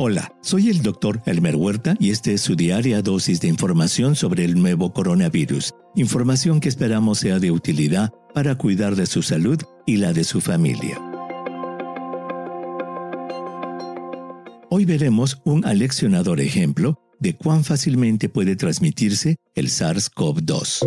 Hola, soy el doctor Elmer Huerta y este es su diaria dosis de información sobre el nuevo coronavirus. Información que esperamos sea de utilidad para cuidar de su salud y la de su familia. Hoy veremos un aleccionador ejemplo de cuán fácilmente puede transmitirse el SARS-CoV-2.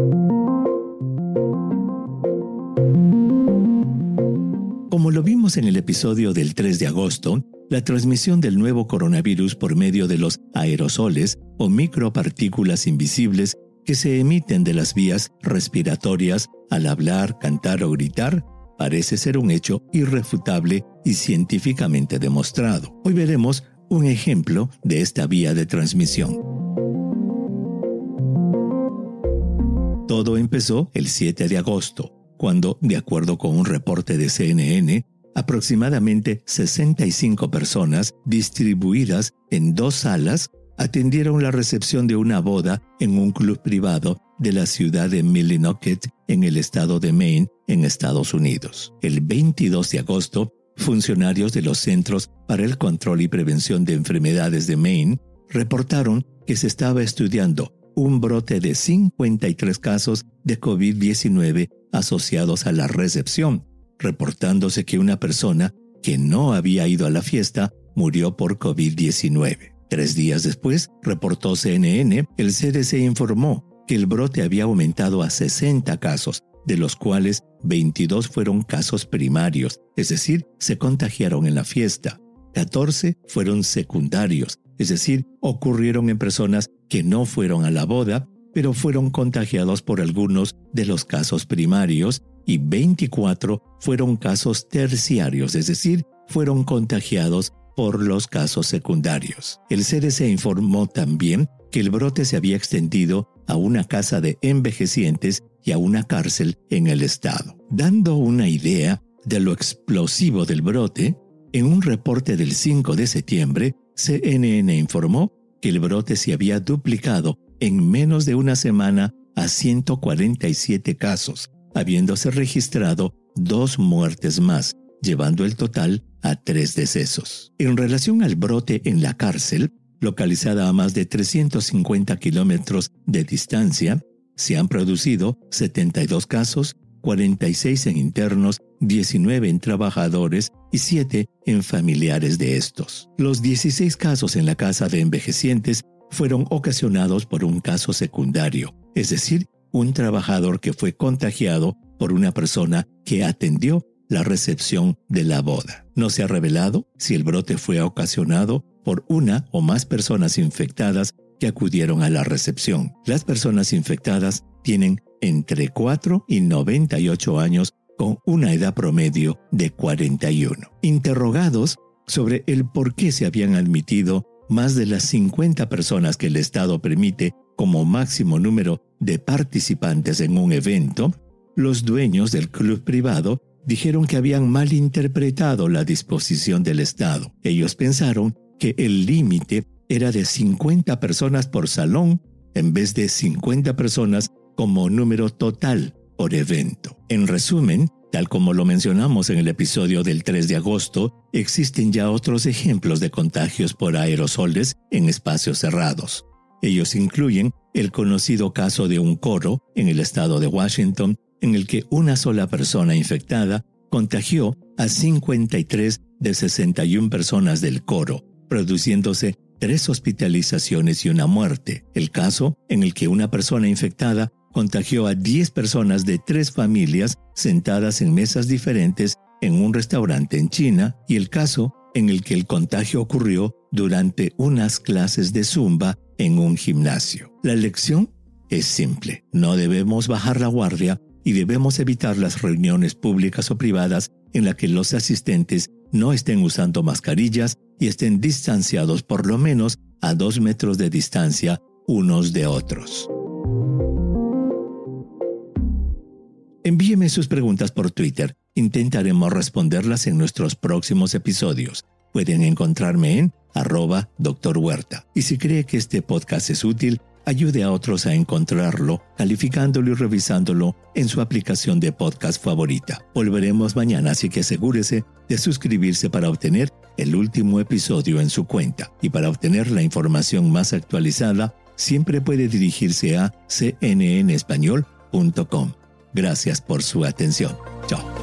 Como lo vimos en el episodio del 3 de agosto, la transmisión del nuevo coronavirus por medio de los aerosoles o micropartículas invisibles que se emiten de las vías respiratorias al hablar, cantar o gritar parece ser un hecho irrefutable y científicamente demostrado. Hoy veremos un ejemplo de esta vía de transmisión. Todo empezó el 7 de agosto, cuando, de acuerdo con un reporte de CNN, aproximadamente 65 personas distribuidas en dos salas atendieron la recepción de una boda en un club privado de la ciudad de Millinocket en el estado de Maine, en Estados Unidos. El 22 de agosto, funcionarios de los Centros para el Control y Prevención de Enfermedades de Maine reportaron que se estaba estudiando un brote de 53 casos de COVID-19 asociados a la recepción reportándose que una persona que no había ido a la fiesta murió por COVID-19. Tres días después, reportó CNN, el CDC informó que el brote había aumentado a 60 casos, de los cuales 22 fueron casos primarios, es decir, se contagiaron en la fiesta. 14 fueron secundarios, es decir, ocurrieron en personas que no fueron a la boda, pero fueron contagiados por algunos de los casos primarios y 24 fueron casos terciarios, es decir, fueron contagiados por los casos secundarios. El CDC informó también que el brote se había extendido a una casa de envejecientes y a una cárcel en el estado. Dando una idea de lo explosivo del brote, en un reporte del 5 de septiembre, CNN informó que el brote se había duplicado en menos de una semana a 147 casos, habiéndose registrado dos muertes más, llevando el total a tres decesos. En relación al brote en la cárcel, localizada a más de 350 kilómetros de distancia, se han producido 72 casos, 46 en internos, 19 en trabajadores y 7 en familiares de estos. Los 16 casos en la casa de envejecientes fueron ocasionados por un caso secundario, es decir, un trabajador que fue contagiado por una persona que atendió la recepción de la boda. No se ha revelado si el brote fue ocasionado por una o más personas infectadas que acudieron a la recepción. Las personas infectadas tienen entre 4 y 98 años con una edad promedio de 41. Interrogados sobre el por qué se habían admitido más de las 50 personas que el Estado permite como máximo número de participantes en un evento, los dueños del club privado dijeron que habían malinterpretado la disposición del Estado. Ellos pensaron que el límite era de 50 personas por salón en vez de 50 personas como número total por evento. En resumen, tal como lo mencionamos en el episodio del 3 de agosto, existen ya otros ejemplos de contagios por aerosoles en espacios cerrados. Ellos incluyen el conocido caso de un coro en el estado de Washington en el que una sola persona infectada contagió a 53 de 61 personas del coro, produciéndose tres hospitalizaciones y una muerte. El caso en el que una persona infectada contagió a 10 personas de tres familias sentadas en mesas diferentes en un restaurante en China y el caso en el que el contagio ocurrió durante unas clases de zumba en un gimnasio. La lección es simple. No debemos bajar la guardia y debemos evitar las reuniones públicas o privadas en las que los asistentes no estén usando mascarillas y estén distanciados por lo menos a dos metros de distancia unos de otros. Envíeme sus preguntas por Twitter. Intentaremos responderlas en nuestros próximos episodios. Pueden encontrarme en arroba doctor Huerta. Y si cree que este podcast es útil, ayude a otros a encontrarlo, calificándolo y revisándolo en su aplicación de podcast favorita. Volveremos mañana, así que asegúrese de suscribirse para obtener el último episodio en su cuenta. Y para obtener la información más actualizada, siempre puede dirigirse a cnnespañol.com. Gracias por su atención. Chao.